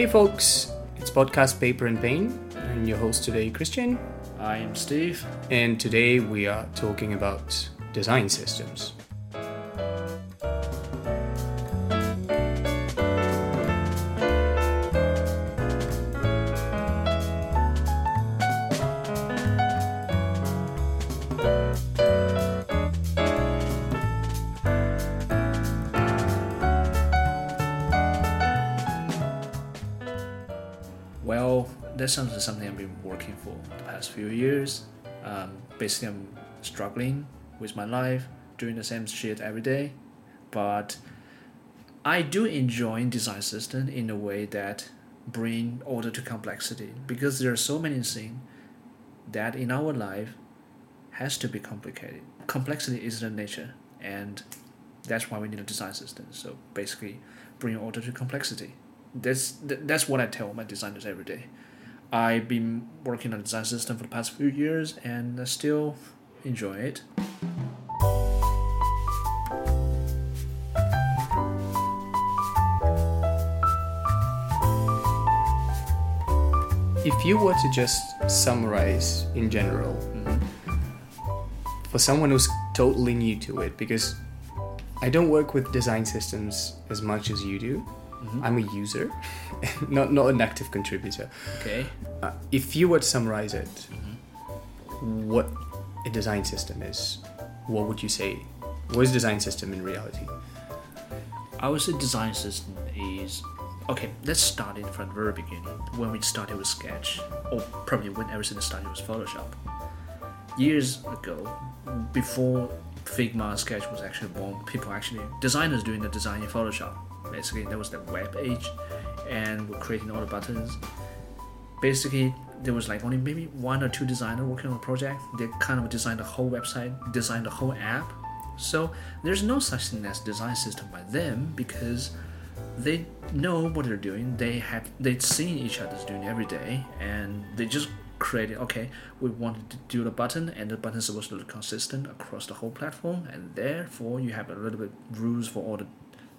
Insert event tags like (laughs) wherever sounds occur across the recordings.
Hey folks, it's podcast Paper and Pain, and your host today, Kristian. I am Steve. And today we are talking about design systems. Something, something I've been working for the past few years. Um, basically, I'm struggling with my life, doing the same shit every day. But I do enjoy design system in a way that bring order to complexity because there are so many things that in our life has to be complicated. Complexity is the nature, and that's why we need a design system. So basically, bring order to complexity. That's that's what I tell my designers every day. I've been working on design system for the past few years, and I still enjoy it. If you were to just summarize in general, mm-hmm. for someone who's totally new to it, because I don't work with design systems as much as you do. Mm-hmm. I'm a user, (laughs) not not an active contributor. Okay. Uh, if you were to summarize it, what a design system is, what would you say? What is design system in reality? I would say design system is okay. Let's start it from the very beginning when we started with Sketch, or probably when everything started with Photoshop. Years ago, before Figma Sketch was actually born, people actually designers doing the design in Photoshop. Basically, there was the web page, and we're creating all the buttons. Basically, there was like only maybe one or two designers working on the project. They kind of designed the whole website, designed the whole app. So there's no such thing as design system by them because they know what they're doing. They have they've seen each other's doing every day, and they just created. Okay, we wanted to do the button, and the button is supposed to look consistent across the whole platform, and therefore you have a little bit rules for all the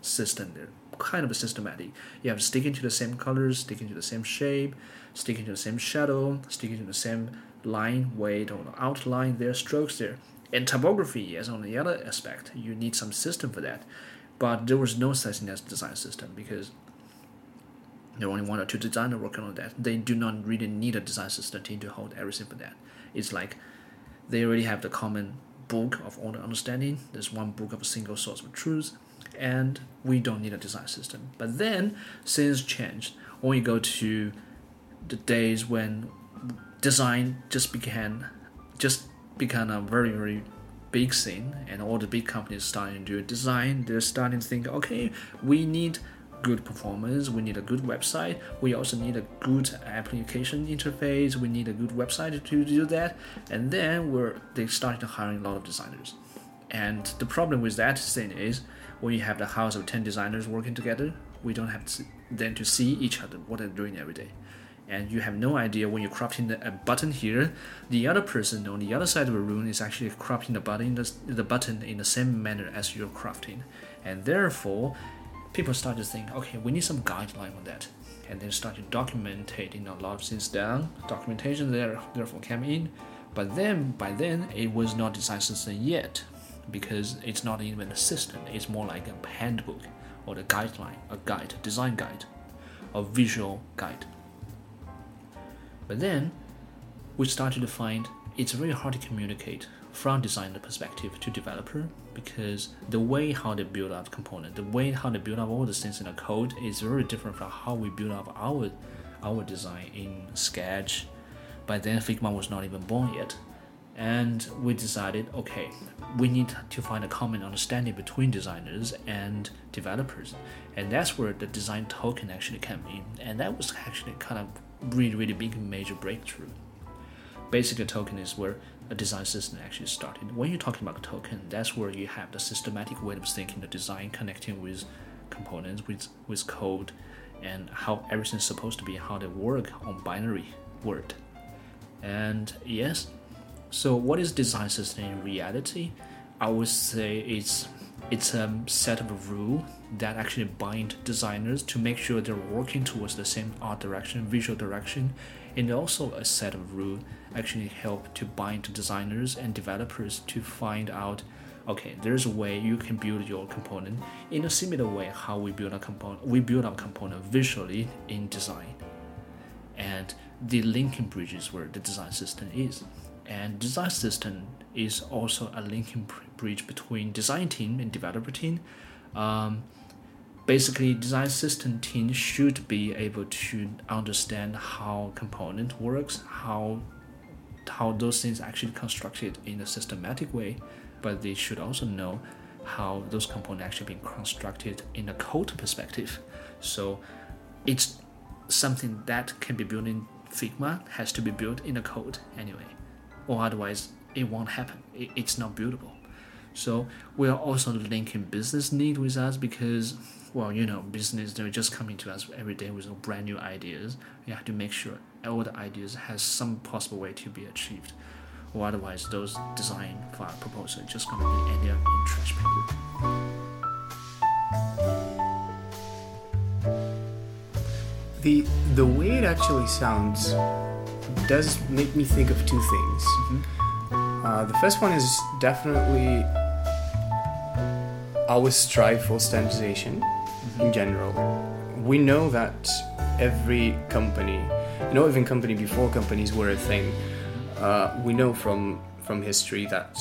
system. They're kind of systematic. You have sticking to the same colors, sticking to the same shape, sticking to the same shadow, sticking to the same line weight or outline there, strokes there. And typography is on the other aspect. You need some system for that. But there was no such thing as design system because there are only one or two designers working on that. They do not really need a design system to hold everything for that. It's like they already have the common book of all the understanding. There's one book of a single source of truth, and we don't need a design system. But then things changed. When you go to the days when design just began, just become a very very big thing, and all the big companies starting to do design. They're starting to think, okay, we need good performance. We need a good website. We also need a good application interface. We need a good website to do that. And then we're they started hiring a lot of designers. And the problem with that thing is when you have the house of ten designers working together, we don't have to, then to see each other what they're doing every day. And you have no idea when you're crafting a button here, the other person on the other side of the room is actually crafting the button, the, the button in the same manner as you're crafting. And therefore, people start to think, okay, we need some guideline on that. And then start to document it a lot of things down. Documentation there therefore came in. But then by then it was not design system yet because it's not even a system. It's more like a handbook or the guideline, a guide, design guide, a visual guide. But then we started to find it's very hard to communicate from designer perspective to developer because the way how they build up component, the way how they build up all the things in the code is very different from how we build up our our design in Sketch. By then Figma was not even born yet. And we decided, okay, we need to find a common understanding between designers and developers. And that's where the design token actually came in. And that was actually kind of really, really big major breakthrough basically token is where a design system actually started. When you're talking about token, that's where you have the systematic way of thinking the design connecting with components, with with code, and how everything's supposed to be, how they work on binary word. And yes, so what is design system in reality? I would say it's it's a set of rules that actually bind designers to make sure they're working towards the same art direction, visual direction, and also a set of rules actually help to bind designers and developers to find out okay there's a way you can build your component in a similar way how we build a component we build our component visually in design and the linking bridge is where the design system is and design system is also a linking bridge between design team and developer team. Um, basically design system team should be able to understand how component works how how those things actually constructed in a systematic way but they should also know how those components actually being constructed in a code perspective. So it's something that can be built in figma has to be built in a code anyway or otherwise it won't happen it, it's not buildable so we are also linking business need with us because well, you know, business they're just coming to us every day with brand new ideas. You have to make sure all the ideas has some possible way to be achieved, or otherwise those design file proposals are just gonna be ended up in trash paper. The the way it actually sounds does make me think of two things. Mm-hmm. Uh, the first one is definitely always strive for standardization in general. We know that every company, not even company before companies were a thing, uh, we know from from history that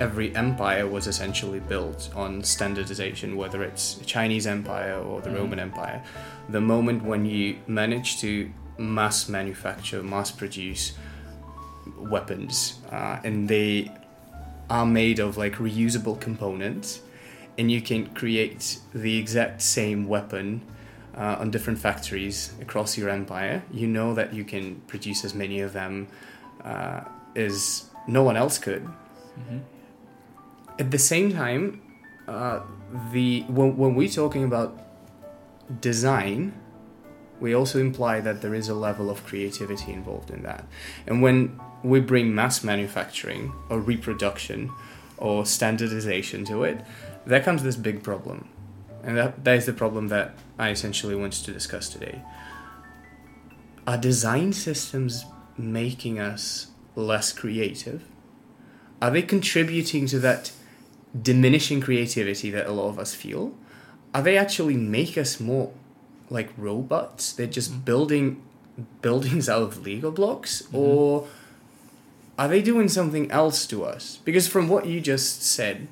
every empire was essentially built on standardization, whether it's the Chinese Empire or the mm-hmm. Roman Empire. The moment when you manage to mass manufacture, mass produce weapons, uh, and they are made of like reusable components and you can create the exact same weapon uh, on different factories across your empire, you know that you can produce as many of them uh, as no one else could. Mm-hmm. At the same time, uh, the when, when we're talking about design, we also imply that there is a level of creativity involved in that. And when we bring mass manufacturing or reproduction or standardization to it, there comes this big problem. And that, that is the problem that I essentially wanted to discuss today. Are design systems making us less creative? Are they contributing to that diminishing creativity that a lot of us feel? Are they actually make us more like robots? They're just mm-hmm. building buildings out of Lego blocks? Mm-hmm. Or are they doing something else to us? Because from what you just said,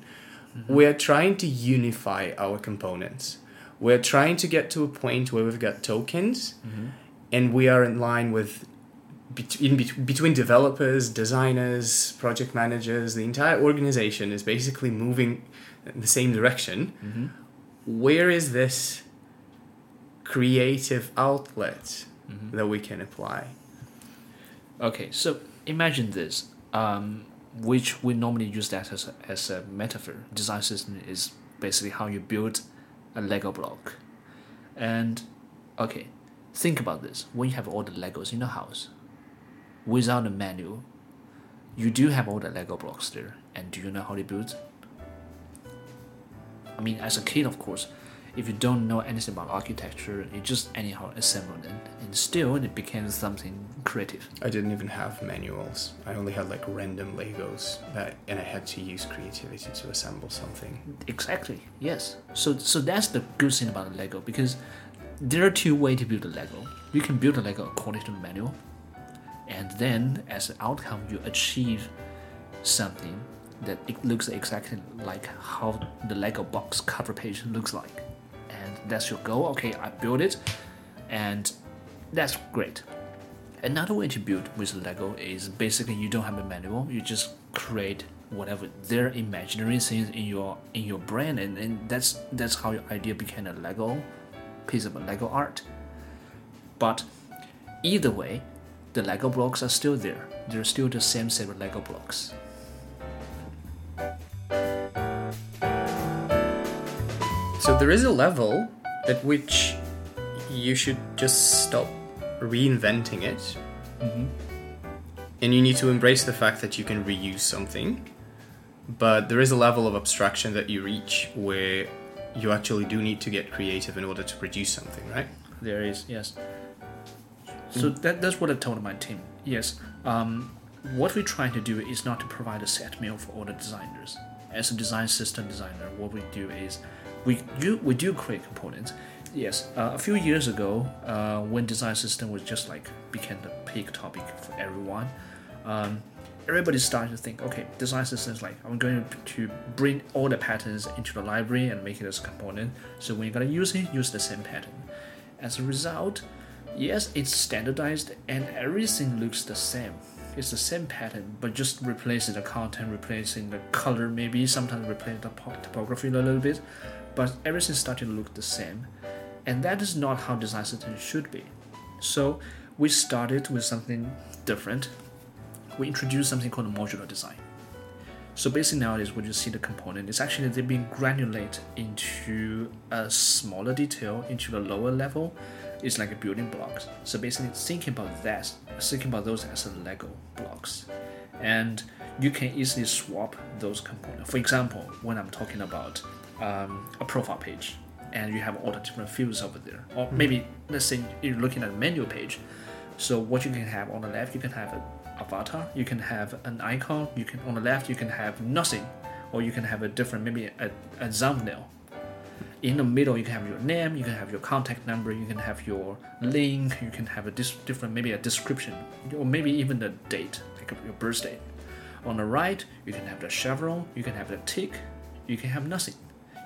Mm-hmm. We're trying to unify our components. We're trying to get to a point where we've got tokens mm-hmm. and we are in line with in between developers, designers, project managers, the entire organization is basically moving in the same direction. Mm-hmm. Where is this creative outlet mm-hmm. that we can apply? Okay, so imagine this. Um, which we normally use that as a, as a metaphor. Design system is basically how you build a Lego block. And okay, think about this. When you have all the Legos in the house, without a manual, you do have all the Lego blocks there. And do you know how to build? I mean, as a kid, of course, if you don't know anything about architecture, you just anyhow assemble it, and still it became something creative. I didn't even have manuals. I only had like random Legos that, and I had to use creativity to assemble something. Exactly. Yes. So so that's the good thing about Lego because there are two ways to build a Lego. You can build a Lego according to the manual, and then as an outcome, you achieve something that it looks exactly like how the Lego box cover page looks like that's your goal. Okay, I built it, and that's great. Another way to build with Lego is basically you don't have a manual. You just create whatever their imaginary things in your in your brain, and, and that's that's how your idea became a Lego piece of Lego art. But either way, the Lego blocks are still there. They're still the same set of Lego blocks. So there is a level at which you should just stop reinventing it. Mm-hmm. And you need to embrace the fact that you can reuse something. but there is a level of abstraction that you reach where you actually do need to get creative in order to produce something, right? There is, yes. So that, that's what I told my team. Yes, um, what we're trying to do is not to provide a set meal for all the designers. As a design system designer, what we do is we do we do create components. Yes, uh, a few years ago, uh, when design system was just like became the peak topic for everyone, um, everybody started to think, okay, design system is like I'm going to bring all the patterns into the library and make it as a component. So when you're gonna use it, use the same pattern. As a result, yes, it's standardized and everything looks the same. It's the same pattern, but just replacing the content, replacing the color, maybe sometimes replace the po- typography a little bit, but everything started to look the same. And that is not how design system should be. So we started with something different. We introduced something called modular design. So basically nowadays when you see the component, it's actually they've been granulate into a smaller detail, into a lower level. It's like a building blocks. So basically thinking about that, thinking about those as a Lego blocks. And you can easily swap those components. For example, when I'm talking about um, a profile page and you have all the different fields over there, or maybe let's say you're looking at a menu page. So what you can have on the left, you can have an avatar, you can have an icon, you can on the left you can have nothing, or you can have a different maybe a, a thumbnail. In the middle you can have your name, you can have your contact number, you can have your link, you can have a dis- different maybe a description, or maybe even the date, like your birthday. On the right you can have the chevron, you can have the tick, you can have nothing.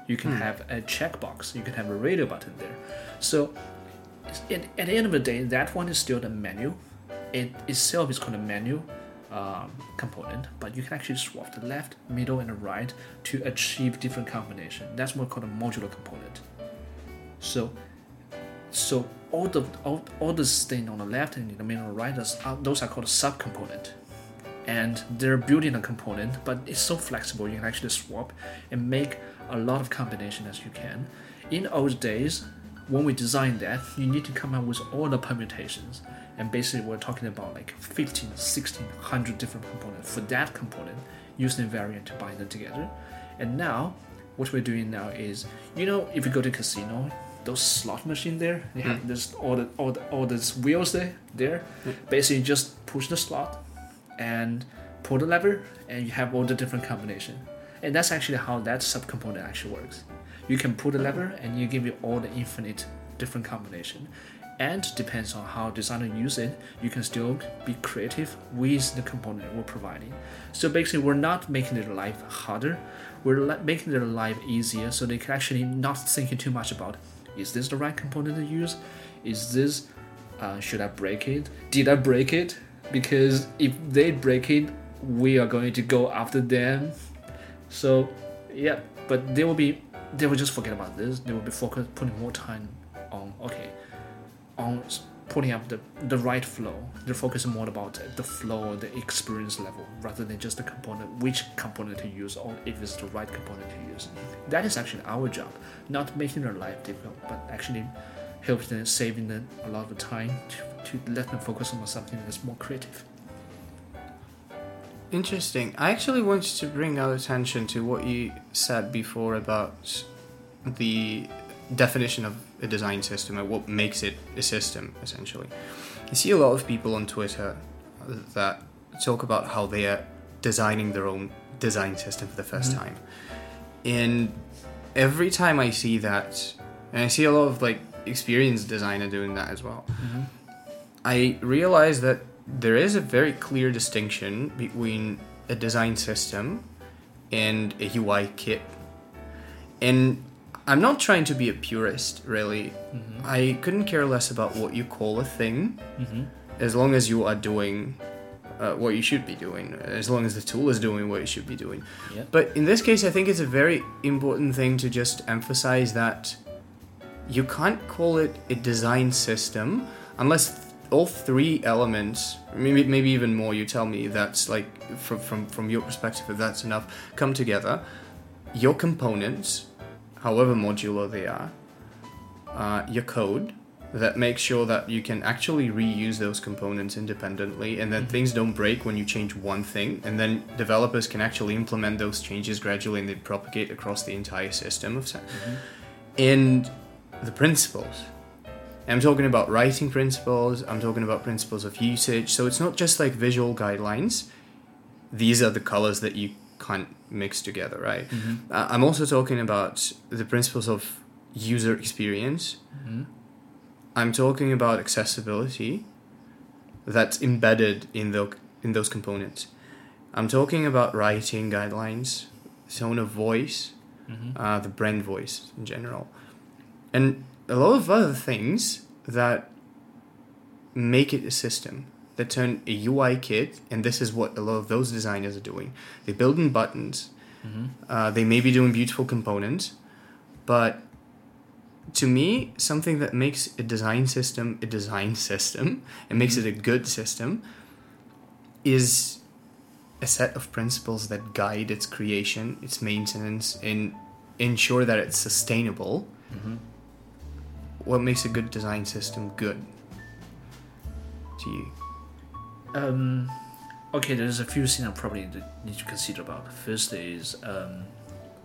You can have a checkbox, you can have a radio button there. So at, at the end of the day, that one is still the menu. It itself is called a menu um, component, but you can actually swap the left, middle, and the right to achieve different combination. That's what called a modular component. So, so all the all, all the thing on the left and in the middle and right, those are, those are called a subcomponent. And they're building a component, but it's so flexible. You can actually swap and make a lot of combination as you can. In old days, when we design that, you need to come up with all the permutations. And basically, we're talking about like 15, 16, 100 different components for that component, using a variant to bind them together. And now, what we're doing now is, you know, if you go to casino, those slot machine there, they have hmm. this all the all the all these wheels there. There, hmm. basically, just push the slot and pull the lever, and you have all the different combination. And that's actually how that subcomponent actually works. You can pull the lever, and you give you all the infinite different combination. And depends on how designer use it, you can still be creative with the component we're providing. So basically, we're not making their life harder. We're making their life easier, so they can actually not thinking too much about is this the right component to use? Is this uh, should I break it? Did I break it? Because if they break it, we are going to go after them. So yeah, but they will be they will just forget about this. They will be focused putting more time on okay on putting up the the right flow. They're focusing more about the flow, the experience level, rather than just the component, which component to use, or if it's the right component to use. That is actually our job, not making their life difficult, but actually helping them, saving them a lot of time to, to let them focus on something that's more creative. Interesting. I actually wanted to bring our attention to what you said before about the definition of a design system and what makes it a system, essentially. You see a lot of people on Twitter that talk about how they are designing their own design system for the 1st mm-hmm. time. And every time I see that, and I see a lot of like experienced designer doing that as well, mm-hmm. I realize that there is a very clear distinction between a design system and a UI kit. And I'm not trying to be a purist, really. Mm-hmm. I couldn't care less about what you call a thing, mm-hmm. as long as you are doing uh, what you should be doing, as long as the tool is doing what it should be doing. Yeah. But in this case, I think it's a very important thing to just emphasize that you can't call it a design system unless all three elements, maybe maybe even more. You tell me that's like from from from your perspective, if that's enough, come together. Your components, however modular they are, uh, your code, that makes sure that you can actually reuse those components independently and that Mhm. things don't break when you change one thing and then developers can actually implement those changes gradually and they propagate across the entire system of sa- and the principles i'm talking about writing principles i'm talking about principles of usage so it's not just like visual guidelines these are the colors that you can't mix together right Mhm. uh, i'm also talking about the principles of user experience Mhm. I'm talking about accessibility that's embedded in the in those components. I'm talking about writing guidelines, tone of voice, Mhm. uh, the brand voice in general, and a lot of other things that make it a system that turn a UI kit. And this is what a lot of those designers are doing. They're building buttons. Mhm. Uh, they may be doing beautiful components, but to me, something that makes a design system a design (laughs) system and makes it a good system is a set of principles that guide its creation, its maintenance, and ensure that it's sustainable. Mhm. What makes a good design system good to you? Um, okay, there's a few things I probably need to- consider about. First is, um,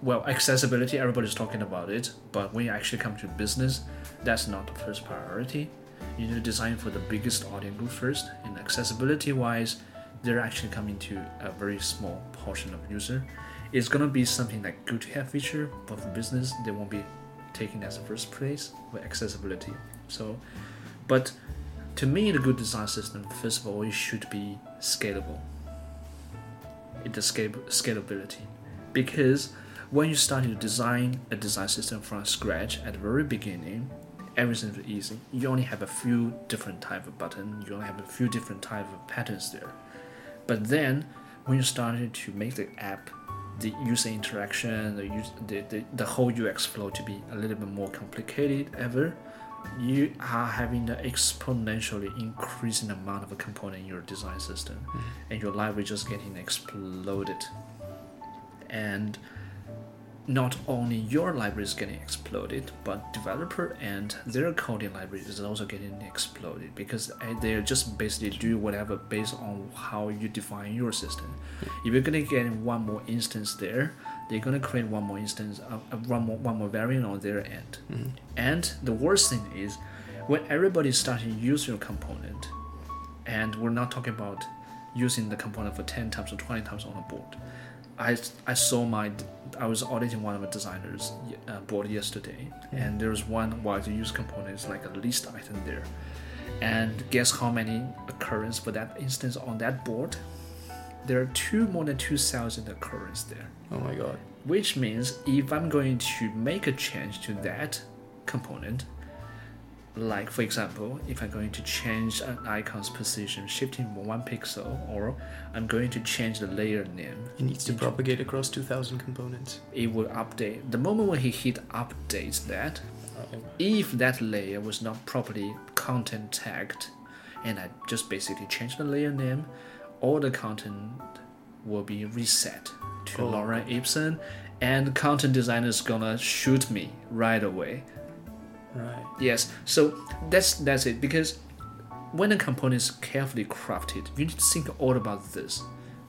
well, accessibility. Everybody's talking about it, but when you actually come to business, that's not the first priority. You need to design for the biggest audience group first, and accessibility-wise, they're actually coming to a very small portion of user. It's gonna be something like good to have feature, but for business, they won't be taken as the first place with accessibility. So, but to me, the good design system, first of all, it should be scalable. It scale, scalability, because when you start to design a design system from scratch at the very beginning, everything is easy. You only have a few different type of button. You only have a few different type of patterns there. But then, when you started to make the app, the user interaction, the, the, the, the whole UX flow to be a little bit more complicated ever, you are having the exponentially increasing amount of a component in your design system. Mm-hmm. And your library just getting exploded. And not only your library is getting exploded but developer and their coding library is also getting exploded because uh, they're just basically do whatever based on how you define your system if you're gonna get one more instance there they're gonna create one more instance uh, uh, one more one more variant on their end Mhm. and the worst thing is when everybody's starting to use your component, and we're not talking about using the component for 10 times or 20 times on a board. I, I saw my, I was auditing one of the designers' uh, board yesterday, and there was one while the use component is like a list item there. And guess how many occurrence for that instance on that board? There are two more than 2,000 occurrence there Oh my god. which means if I'm going to make a change to that component, like for example, if I'm going to change an icon's position, shifting one pixel, or I'm going to change the layer name, It needs to propagate across 2,000 components. it will update. The moment when he hit updates that, if that layer was not properly content tagged, and I just basically change the layer name, all the content will be reset to Oh. Lorem ipsum, and content designer is gonna shoot me right away. Right. Yes, so that's that's it because when a component is carefully crafted, you need to think all about this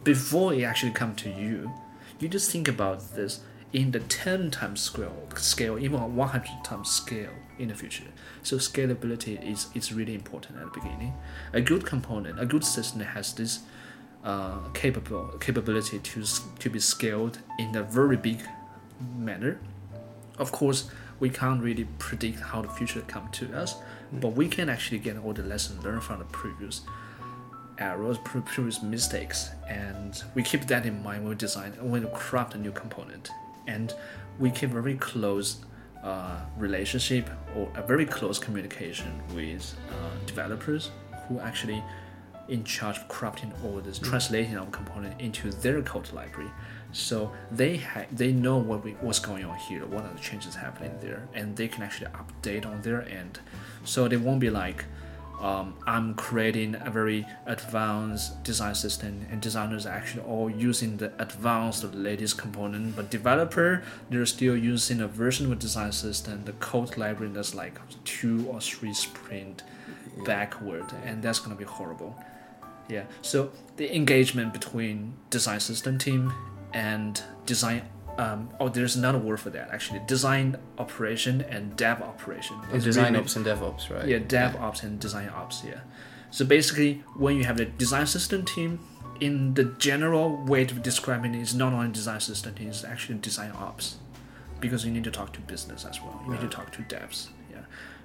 before it actually come to you. You just think about this in the 10 times scale, scale even 100 times scale in the future. So scalability is, is really important at the beginning. A good component, a good system has this uh, capable capability to to be scaled in a very big manner. Of course, we can't really predict how the future come to us, but we can actually get all the lessons learned from the previous errors, pre- previous mistakes, and we keep that in mind when we design, when we craft a new component, and we keep a very close uh, relationship or a very close communication with uh, developers who actually in charge of crafting all this, translating our component into their code library. So they ha- they know what we, what's going on here, what are the changes happening there, and they can actually update on their end. So they won't be like, um, I'm creating a very advanced design system, and designers are actually all using the advanced, the latest component. But developer, they're still using a version of a design system, the code library that's like two or three sprint backward, and that's gonna be horrible. Yeah. So the engagement between design system team and design. Um, oh, there's another word for that actually. Design operation and dev operation. And design really- ops and DevOps, right? yeah, dev ops and design ops. Yeah. So basically, when you have the design system team, in the general way to describe it is not only design system team, it's actually design ops, because you need to talk to business as well. You need to talk to devs. Yeah.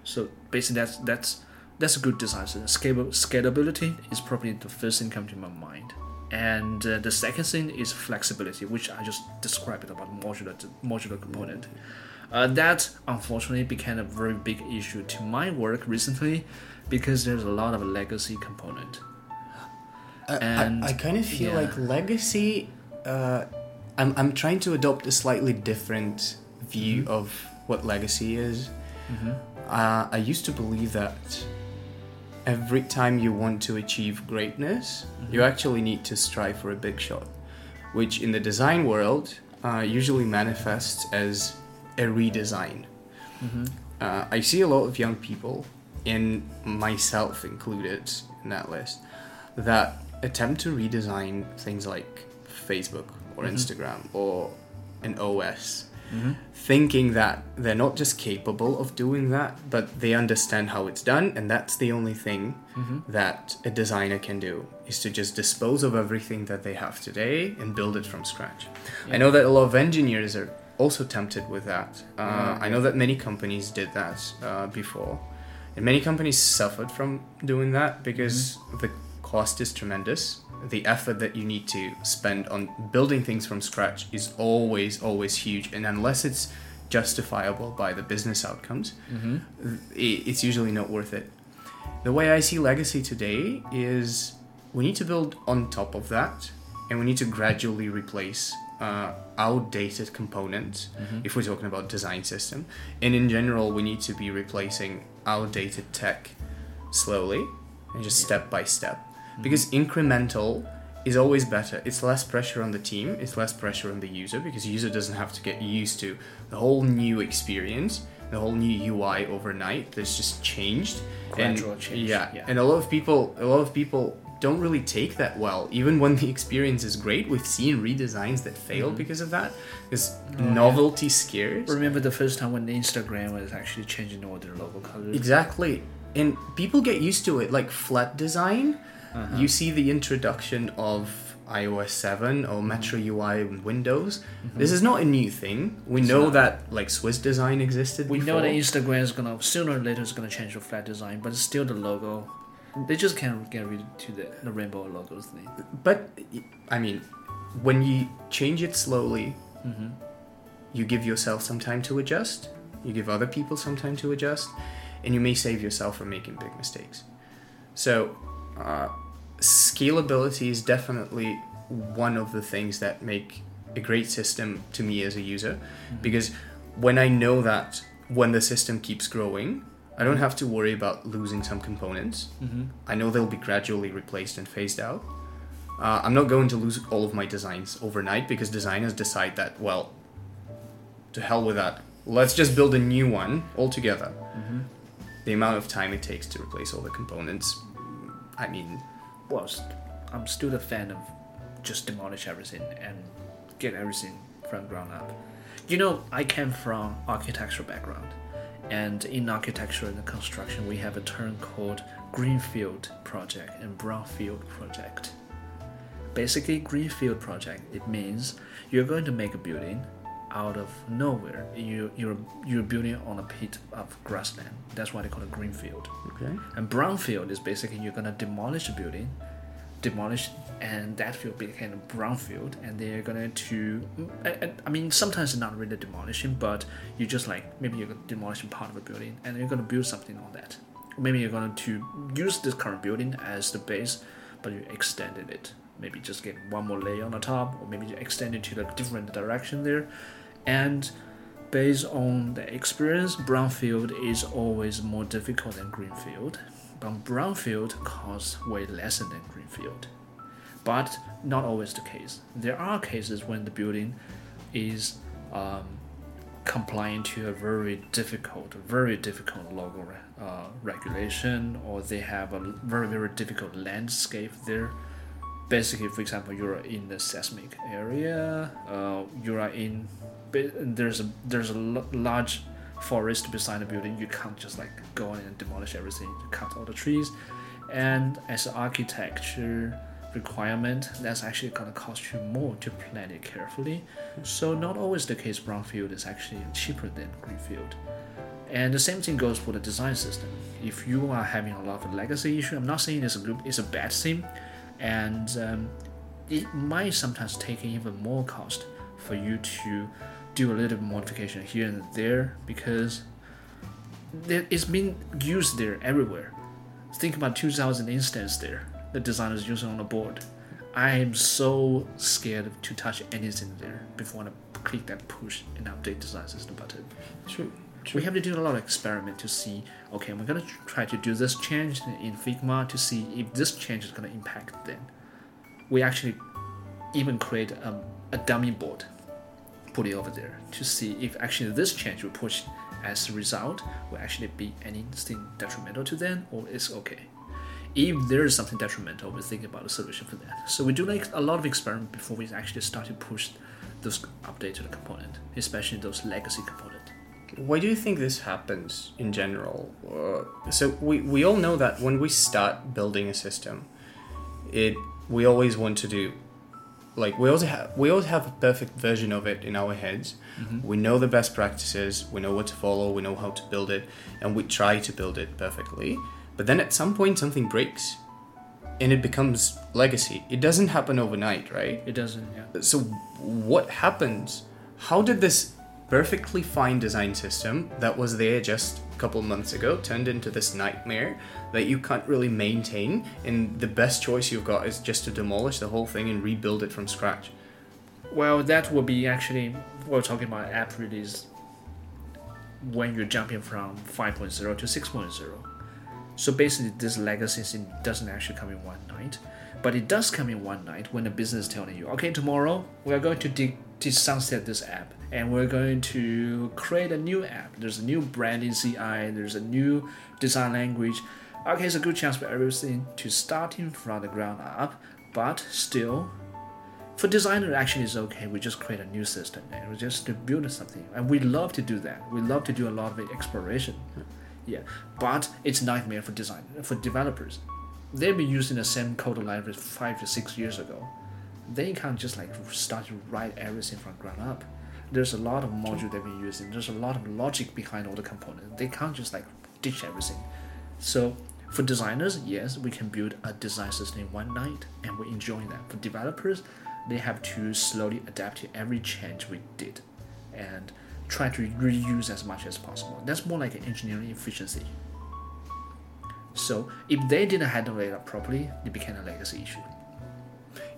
So basically, that's that's that's a good design system. Scalable, scalability is probably the first thing come to my mind. And uh, the second thing is flexibility, which I just described about modular modular component. Uh, that unfortunately became a very big issue to my work recently because there's a lot of legacy component. I, And- I, I kind of feel yeah. like legacy. Uh, I'm I'm trying to adopt a slightly different view Mm-hmm. of what legacy is. Uh, I used to believe that every time you want to achieve greatness, you Mm-hmm. actually need to strive for a big shot, which in the design world uh, usually manifests as a redesign. Mm-hmm. Uh, I see a lot of young people, and myself included in that list, that attempt to redesign things like Facebook or Mhm. Instagram or an OS, Mm-hmm. thinking that they're not just capable of doing that, but they understand how it's done, and that's the only thing Mm-hmm. that a designer can do is to just dispose of everything that they have today and build it from scratch. I know that a lot of engineers are also tempted with that. Uh, Yeah. I know that many companies did that uh, before, and many companies suffered from doing that because the cost is tremendous. The effort that you need to spend on building things from scratch is always, always huge, and unless it's justifiable by the business outcomes, Mm-hmm. it's usually not worth it. The way I see legacy today is we need to build on top of that, and we need to gradually replace uh, outdated components if we're talking about design system. And in general, we need to be replacing outdated tech slowly and just step by step. Because incremental is always better. It's less pressure on the team, it's less pressure on the user because the user doesn't have to get used to the whole new experience, the whole new UI overnight that's just changed. Gradual and, change, Yeah, yeah. and a lot of people a lot of people don't really take that well even when the experience is great we've seen redesigns that fail Mm-hmm. because of that because Oh, yeah. novelty scares Remember the first time when Instagram was actually changing all their logo colors? Exactly. And people get used to it. Like flat design, Uh-huh. you see the introduction of iOS 7 or Mm-hmm. Metro UI in Windows. This is not a new thing. We It's know not. that like Swiss design existed We before. know that Instagram is gonna sooner or later is gonna change the flat design, but it's still the logo. They just can't get rid to the, the rainbow logos thing. but I mean, when you change it slowly, Mm-hmm. you give yourself some time to adjust. You give other people some time to adjust, and you may save yourself from making big mistakes. So, uh, scalability is definitely one of the things that make a great system to me as a user, because when I know that when the system keeps growing, I don't have to worry about losing some components. Mm-hmm. I know they'll be gradually replaced and phased out. Uh, I'm not going to lose all of my designs overnight because designers decide that, well, to hell with that. Let's just build a new one altogether. Mm-hmm. The amount of time it takes to replace all the components, I mean, Well, I'm still a fan of just demolish everything and get everything from ground up. You know, I came from architectural background, and in architecture and construction, we have a term called greenfield project and brownfield project. Basically, greenfield project it means you're going to make a building out of nowhere. You you're you're building on a pit of grassland. That's why they call it greenfield. okay. And brownfield is basically you're gonna demolish a building, demolish, and that field became a brownfield, and they're gonna to. I, I- mean, sometimes it's not really demolishing, but you just like maybe you're demolishing part of a building, and you're gonna build something on that. Maybe you're going to use this current building as the base, but you extended it. Maybe just get one more layer on the top, or maybe you extend it to a different direction there, and based on the experience, brownfield is always more difficult than greenfield But brownfield costs way less than greenfield. But not always the case. There are cases when the building is um, complying to a very difficult, very difficult local uh, regulation, or they have a very, very difficult landscape there. Basically, for example, you're in the seismic area, uh, you are in, there's a there's a large forest beside the building. You can't just like go in and demolish everything, cut all the trees, and as an architecture requirement, that's actually gonna cost you more to plan it carefully. So not always the case brownfield is actually cheaper than greenfield. And the same thing goes for the design system. If you are having a lot of legacy issue, I'm not saying it's a good, it's a bad thing, and um, it might sometimes take even more cost for you to do a little modification here and there because it's been used there everywhere. Think about 2,000 instances there the designers using on the board. I am so scared to touch anything there before I click that push and update design system button. True. We have to do a lot of experiment to see. Okay, we're gonna try to do this change in Figma to see if this change is gonna impact them. We actually even create a, a dummy board, put it over there to see if actually this change we push as a result will actually be anything detrimental to them or it's okay if there is something detrimental, we think about a solution for that. So we do like a lot of experiment before we actually start to push those updates to the component, especially those legacy component. Why do you think this happens in general? Uh, so we, we all know that when we start building a system, it we always want to do like we always have we always have a perfect version of it in our heads. Mm-hmm. We know the best practices, we know what to follow, we know how to build it, and we try to build it perfectly. But then at some point something breaks and it becomes legacy. It doesn't happen overnight, right? It doesn't, yeah. So what happens? How did this perfectly fine design system that was there just a couple months ago turned into this nightmare that you can't really maintain. And the best choice you've got is just to demolish the whole thing and rebuild it from scratch? Well, that would be actually we're talking about app release when you're jumping from 5.0 to 6.0 so basically, this legacy doesn't actually come in one night, but it does come in one night when the business is telling you, okay, tomorrow we are going to de- de- sunset this app and we're going to create a new app. There's a new branding CI, there's a new design language. Okay, it's a good chance for everything to starting from the ground up, but still, for designer actually it's okay. We just create a new system and we just build something, and we love to do that. We love to do a lot of exploration. Hmm. Yeah, but it's nightmare for design for developers. They've been using the same code library five to six years ago. They can't just like start to write everything from ground up. There's a lot of module they've been using. There's a lot of logic behind all the components. They can't just like ditch everything. So for designers, yes, we can build a design system in one night, and we're enjoying that. For developers, they have to slowly adapt to every change we did, and try to reuse as much as possible. That's more like an engineering efficiency. So if they didn't handle it properly, it became a legacy issue.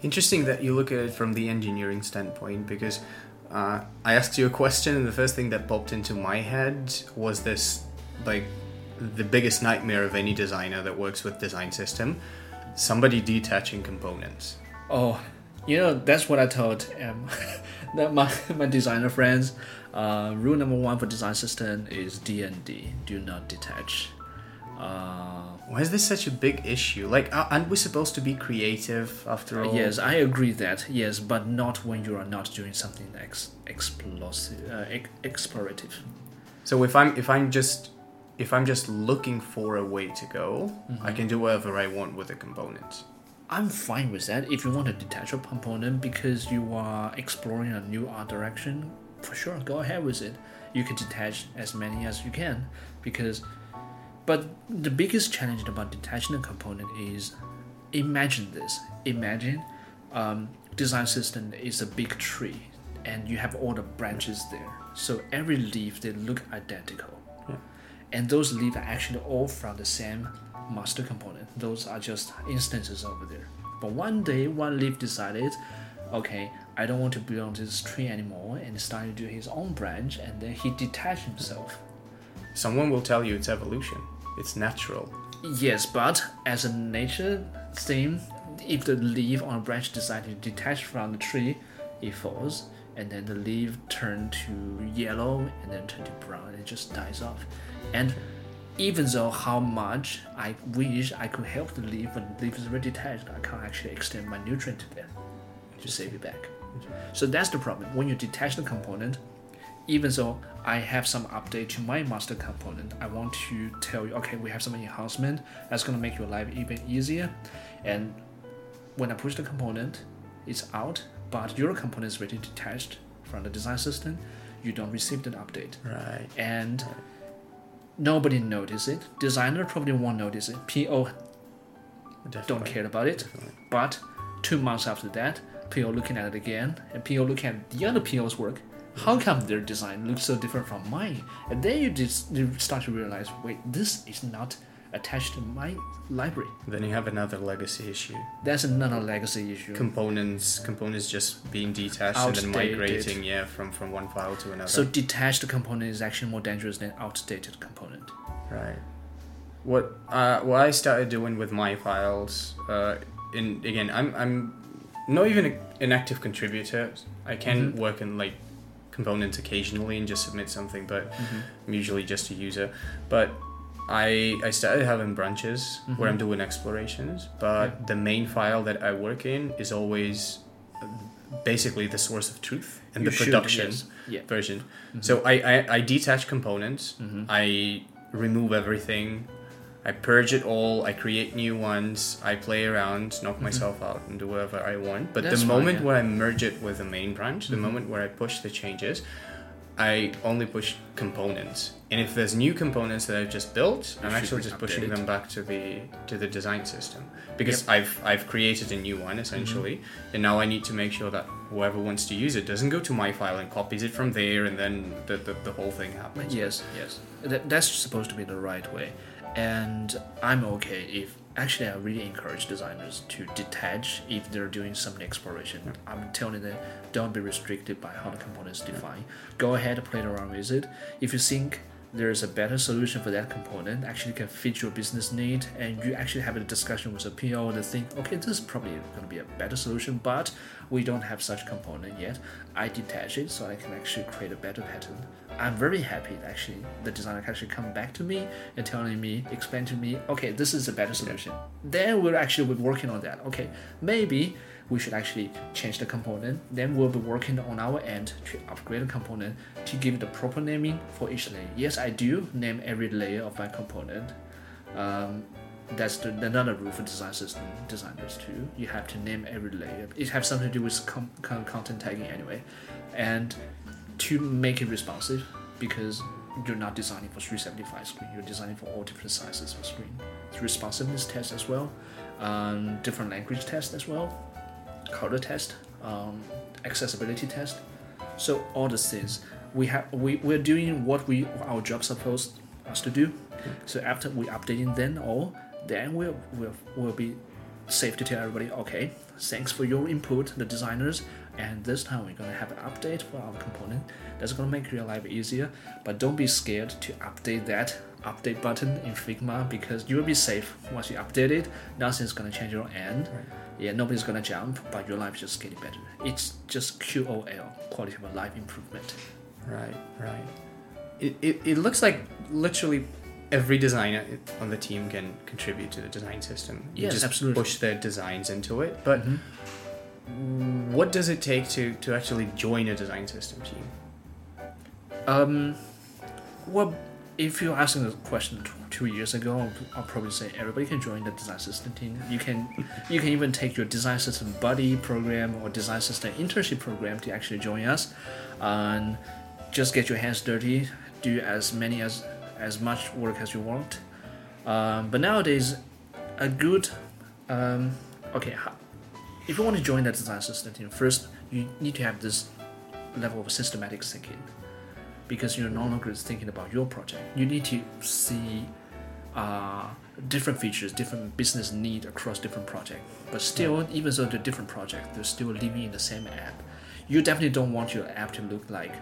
Interesting that you look at it from the engineering standpoint because uh, I asked you a question and the first thing that popped into my head was this like the biggest nightmare of any designer that works with design system somebody detaching components. Oh, you know that's what I told um, (laughs) that my (laughs) my designer friends. Uh, rule number one for design system is D and D Do not detach. Uh, Why is this such a big issue? Like, aren't we supposed to be creative after all? Yes, I agree that yes, but not when you are not doing something ex- explosive, uh, ex- explorative. So if I'm if I'm just if I'm just looking for a way to go, mm-hmm. I can do whatever I want with the components. I'm fine with that if you want to detach a component because you are exploring a new art direction for sure, go ahead with it. You can detach as many as you can because but the biggest challenge about detaching a component is imagine this. Imagine um, design system is a big tree and you have all the branches there. So every leaf they look identical. Yeah. And those leaves are actually all from the same master component. Those are just instances over there. But one day one leaf decided, okay, I don't want to build on this tree anymore and started to do his own branch and then he detached himself. Someone will tell you it's evolution. It's natural. Yes, but as a nature thing, if the leaf on a branch decides to detach from the tree, it falls, and then the leaf turn to yellow and then turn to brown, and it just dies off. And even though how much I wish I could help the leaf when the leaf is already detached, I can't actually extend my nutrient to that to save it back. So that's the problem. When you detach the component, even though I have some update to my master component, I want to tell you, okay, we have some enhancement that's gonna make your life even easier. And when I push the component, it's out, but your component is already detached from the design system. You don't receive the update, Right. and nobody notice it. Designer probably won't notice it. PO don't care about it. Definitely. But two months after that, PO looking at it again, and PO looking at the other PO's work. How come their design looks so different from mine? And then you just you start to realize, wait, this is not attached to my library. Then you have another legacy issue. That's another legacy issue. Components, components just being detached and then migrating, yeah, from from one file to another. so detached component is actually more dangerous than outdated component. Right. What uh, what I started doing with my files, uh, in again, I'm I'm not even a, an active contributor. I can Mhm. work in like components occasionally and just submit something, but I'm usually just a user. But I I started having branches where Mhm. I'm doing explorations, but Yeah. the main file that I work in is always basically the source of truth and You the should, production yes. Yeah. version. Mhm. So I, I, I detach components, Mhm. I remove everything, I purge it all, I create new ones, I play around, knock Mhm. myself out, and do whatever I want. But That's the fine, moment yeah. where I merge it with the main branch, the Mhm. moment where I push the changes, I only push components. And if there's new components that I've just built, I'm actually just pushing them back to the to the design system because I've I've created a new one essentially, Mm-hmm. and now I need to make sure that whoever wants to use it doesn't go to my file and copies it from there, and then the the, the whole thing happens. Yes, yes. That, that's supposed to be the right way. And I'm okay if actually I really encourage designers to detach if they're doing some exploration. I'm telling them don't be restricted by how the components define. Go ahead and play around with it. If you think there's a better solution for that component, actually can fit your business need, and you actually have a discussion with a PO and think, okay, this is probably going to be a better solution, but we don't have such component yet. I detach it so I can actually create a better pattern. I'm very happy actually the designer can actually come back to me and telling me, explain to me, okay, this is a better solution. Then we'll actually working on that. Okay, maybe we should actually change the component. Then we'll be working on our end to upgrade the component to give the proper naming for each layer. Yes, I do name every layer of my component. Um, that's the, another rule for design system designers too. You have to name every layer. It has something to do with com- con- content tagging anyway, and to make it responsive because you're not designing for 375 screen. You're designing for all different sizes of screen. It's responsiveness test as well, um, different language test as well, color test, um, accessibility test. So all the things we have, we we're doing what we our job supposed us to do. So after we updating then all, then we'll we'll we'll be safe to tell everybody, okay, thanks for your input, the designers, and this time we're gonna have an update for our component. That's gonna make your life easier. But don't be scared to update that update button in Figma because you'll be safe once you update it. Nothing's gonna change your end. Yeah, nobody's gonna jump, but your life is just getting better. It's just QOL, quality of life improvement. Right, right. It, it, it looks like literally every designer on the team can contribute to the design system. You Yes, just absolutely. push their designs into it. But Mhm. What does it take to, to actually join a design system team? Um, well, if you're asking the question two years ago, I'll, probably say everybody can join the design system team. You can, (laughs) you can even take your design system buddy program or design system internship program to actually join us, and just get your hands dirty, do as many as as much work as you want. Um, but nowadays, a good, um, okay, if you want to join the design system team, first you need to have this level of systematic thinking because you're no longer thinking about your project. You need to see uh, different features, different business need across different projects. But still, even though they're different projects, they're still living in the same app. You definitely don't want your app to look like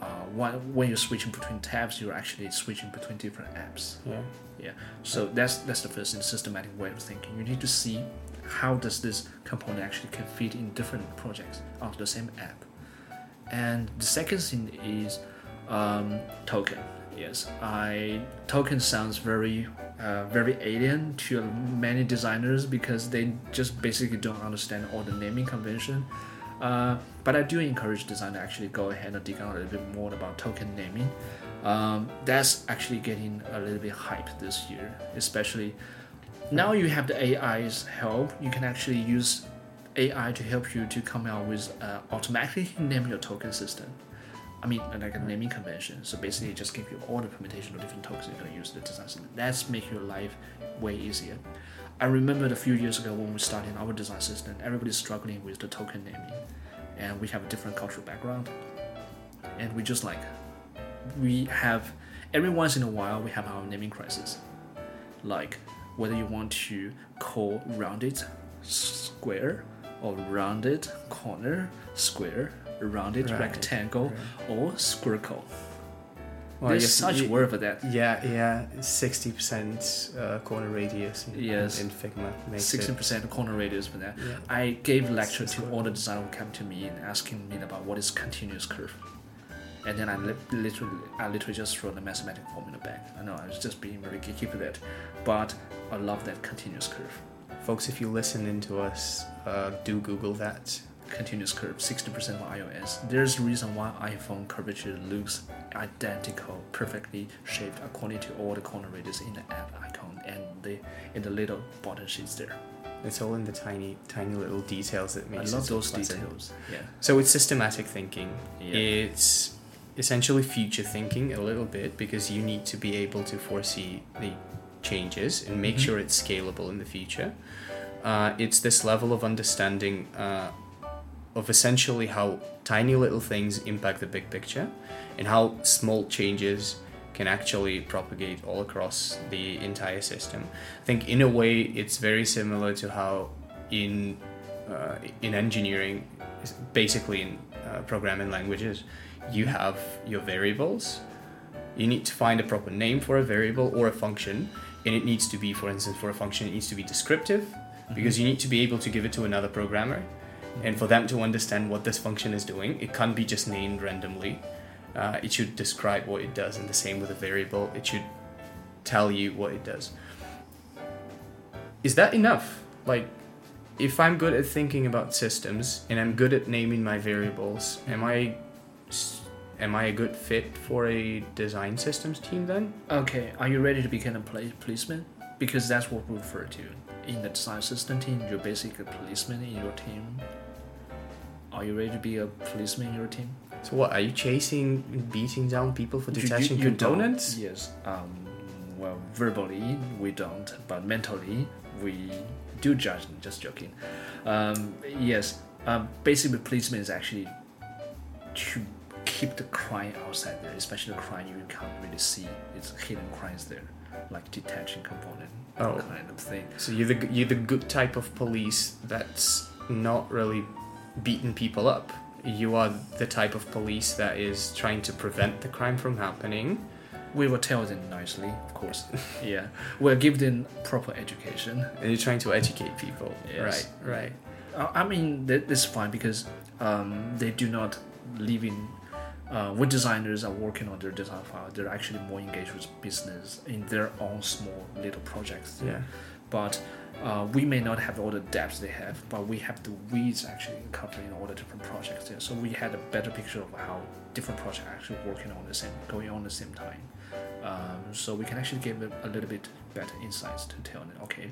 uh, when, when you're switching between tabs, you're actually switching between different apps. Yeah. Yeah. So that's that's the first thing, systematic way of thinking. You need to see how does this component actually can fit in different projects onto the same app. And the second thing is um, token. Yes, I token sounds very uh, very alien to many designers because they just basically don't understand all the naming convention. Uh, but I do encourage designer actually go ahead and dig out a little bit more about token naming. Um, that's actually getting a little bit hype this year, especially now you have the AI's help. You can actually use AI to help you to come out with uh, automatically name your token system. I mean, like a naming convention. So basically, just give you all the permutation of different tokens you're gonna use the design system. That's make your life way easier. I remember a few years ago when we started our design system, everybody's struggling with the token naming, and we have a different cultural background, and we just like we have every once in a while we have our naming crisis, like whether you want to call rounded square or rounded corner square, rounded Right, rectangle, or squircle. Well, There's such y- word for that. Yeah, yeah, sixty percent uh, corner radius. In, Yes. in Figma it. percent corner radius for that. Yeah. I gave lecture to all the designers who came to me and asking me about what is continuous curve. And then I li- literally, I literally just throw the mathematical formula back. I know I was just being very geeky for that, but I love that continuous curve. Folks, if you listen into us, uh, do Google that. Continuous curve, 60% of iOS. There's a reason why iPhone curvature looks identical, perfectly shaped according to all the corner radius in the app icon and the in the little button sheets there. It's all in the tiny, tiny little details that makes. I love it those pleasant. details. Yeah. So it's systematic thinking. Yeah. It's essentially future thinking a little bit because you need to be able to foresee the changes and make Mhm. sure it's scalable in the future. Uh, it's this level of understanding uh, of essentially how tiny little things impact the big picture and how small changes can actually propagate all across the entire system. I think in a way it's very similar to how in uh, in engineering, basically in uh, programming languages, you have your variables. You need to find a proper name for a variable or a function, and it needs to be, for instance, for a function, it needs to be descriptive because you need to be able to give it to another programmer, and for them to understand what this function is doing, it can't be just named randomly. Uh, it should describe what it does, and the same with a variable. It should tell you what it does. Is that enough? Like, if I'm good at thinking about systems and I'm good at naming my variables, am I am I a good fit for a design systems team then? Okay, are you ready to become a policeman? Because that's what we refer to. In the design system team, you're basically a policeman in your team. Are you ready to be a policeman in your team? So what are you chasing, beating down people for You- you- detaching you don't. components? Yes. Um, well, verbally we don't, but mentally we do judge. them, Just joking. Um, yes. Um, basically, policeman is actually to keep the crime outside there, especially the crime you can't really see. It's hidden crimes there, like detaching component Oh. kind of thing. So you're the you're the good type of police that's not really beating people up. You are the type of police that is trying to prevent the crime from happening. We will tell them nicely, of course. (laughs) yeah, we'll give them proper education. And you're trying to educate people. Yes. Right, right. Uh, I mean, that, that's fine because um, they do not live in. Uh, when designers are working on their design file, they're actually more engaged with business in their own small little projects. Yeah. But uh, we may not have all the depths they have, but we have the weeds actually covering all the different projects there. So we had a better picture of how different projects are actually working on the same, going on the same time. Um, so we can actually give a little bit better insights to tell them, okay,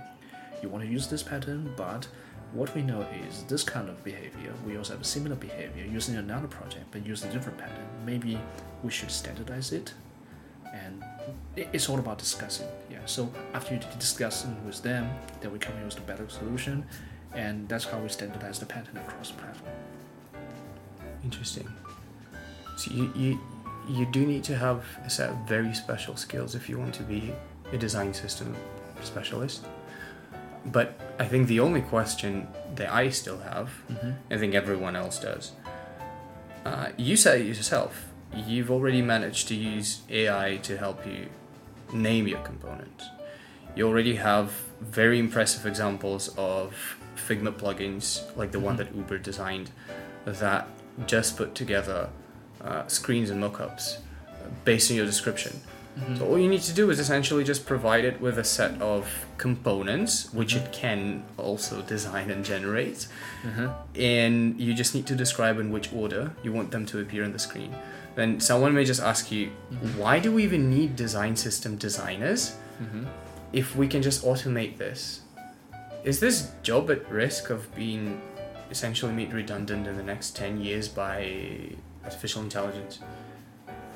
you want to use this pattern, but what we know is this kind of behavior. We also have a similar behavior using another project, but use a different pattern. Maybe we should standardize it, and it's all about discussing. Yeah. So after you discussing with them, then we come in with a better solution, and that's how we standardize the pattern across the platform. Interesting. So you, you you do need to have a set of very special skills if you want to be a design system specialist. But I think the only question that I still have, Mm-hmm. I think everyone else does. Uh, you said it yourself. you've already managed to use AI to help you name your components. You already have very impressive examples of Figma plugins, like the one Mhm. that Uber designed, that just put together uh, screens and mockups uh, based on your description. Mhm. So all you need to do is essentially just provide it with a set of components, which it can also design and generate, Uh-huh. and you just need to describe in which order you want them to appear on the screen. Then someone may just ask you, Mhm. why do we even need design system designers Mhm. if we can just automate this? Is this job at risk of being essentially made redundant in the next 10 years by artificial intelligence?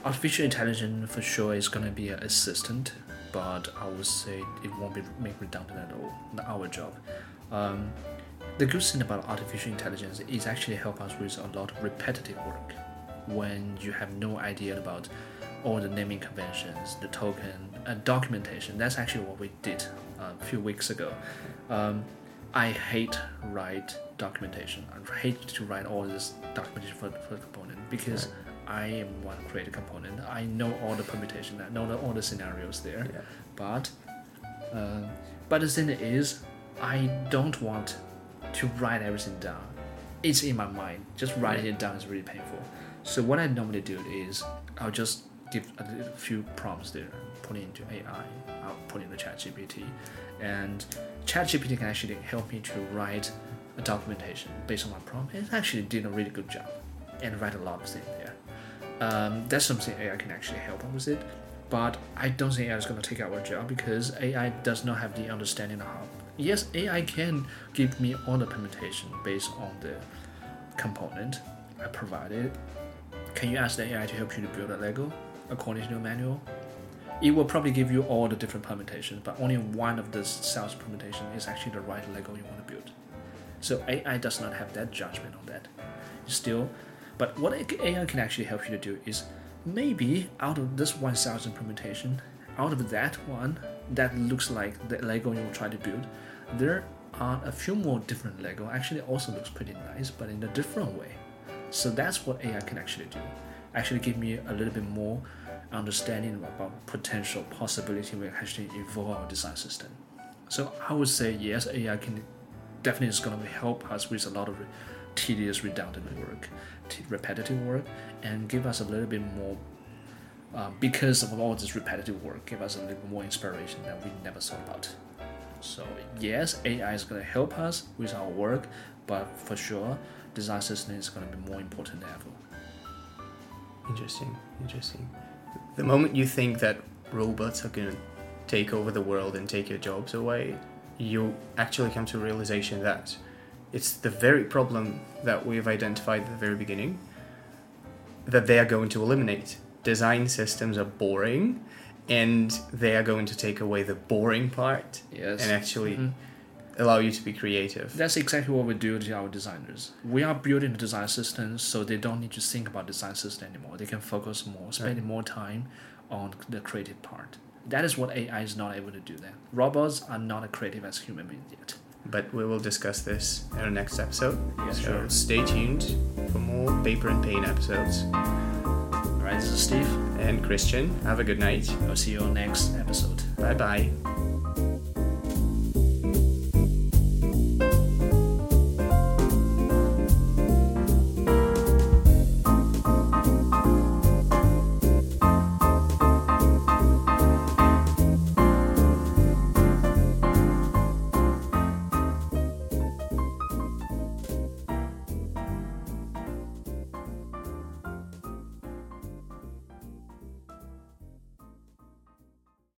Artificial intelligence for sure is gonna be an assistant, but I would say it won't be made redundant at all. Not our job. Um, the good thing about artificial intelligence is actually help us with a lot of repetitive work. When you have no idea about all the naming conventions, the token, and documentation. That's actually what we did uh, a few weeks ago. Um, I hate write documentation. I hate to write all this documentation for, for because I am one create component. I know all the permutation. I know the, all the scenarios there. Yeah. But, uh, but the thing is, I don't want to write everything down. It's in my mind. Just writing it down is really painful. So what I normally do is I'll just give a few prompts there, put it into AI. I'll put it in the ChatGPT, and ChatGPT can actually help me to write a documentation based on my prompt. It actually did a really good job, and write a lot of things there. Um, that's something AI can actually help us with it, but I don't think AI is going to take our job because AI does not have the understanding of how. Yes, AI can give me all the permutation based on the component I provided. Can you ask the AI to help you to build a Lego according to your manual? It will probably give you all the different permutations, but only one of the cells permutation is actually the right Lego you want to build. So AI does not have that judgment on that. Still, but what AI can actually help you to do is maybe out of this 1000 permutation, out of that one that looks like the Lego you will try to build, there are a few more different Lego. Actually, also looks pretty nice, but in a different way. So that's what AI can actually do. Actually, give me a little bit more understanding about potential possibility we actually evolve our design system. So I would say yes, AI can definitely is going to help us with a lot of tedious, redundant work, repetitive work, and give us a little bit more. Uh, because of all this repetitive work, give us a little more inspiration that we never thought about. So yes, AI is going to help us with our work, but for sure, design system is going to be more important than ever. Interesting, interesting. The moment you think that robots are going to take over the world and take your jobs away, you actually come to a realization that it's the very problem that we've identified at the very beginning that they are going to eliminate. Design systems are boring and they are going to take away the boring part Yes. and actually Mhm. allow you to be creative. That's exactly what we do to our designers. We are building the design systems so they don't need to think about design system anymore. They can focus more, spending more time on the creative part. That is what AI is not able to do. Then robots are not as creative as human beings yet. But we will discuss this in our next episode. Yeah, so sure. stay tuned for more Paper and Pain episodes. All right, this is Steve. And Kristian, have a good night. I'll see you on next episode. Bye bye.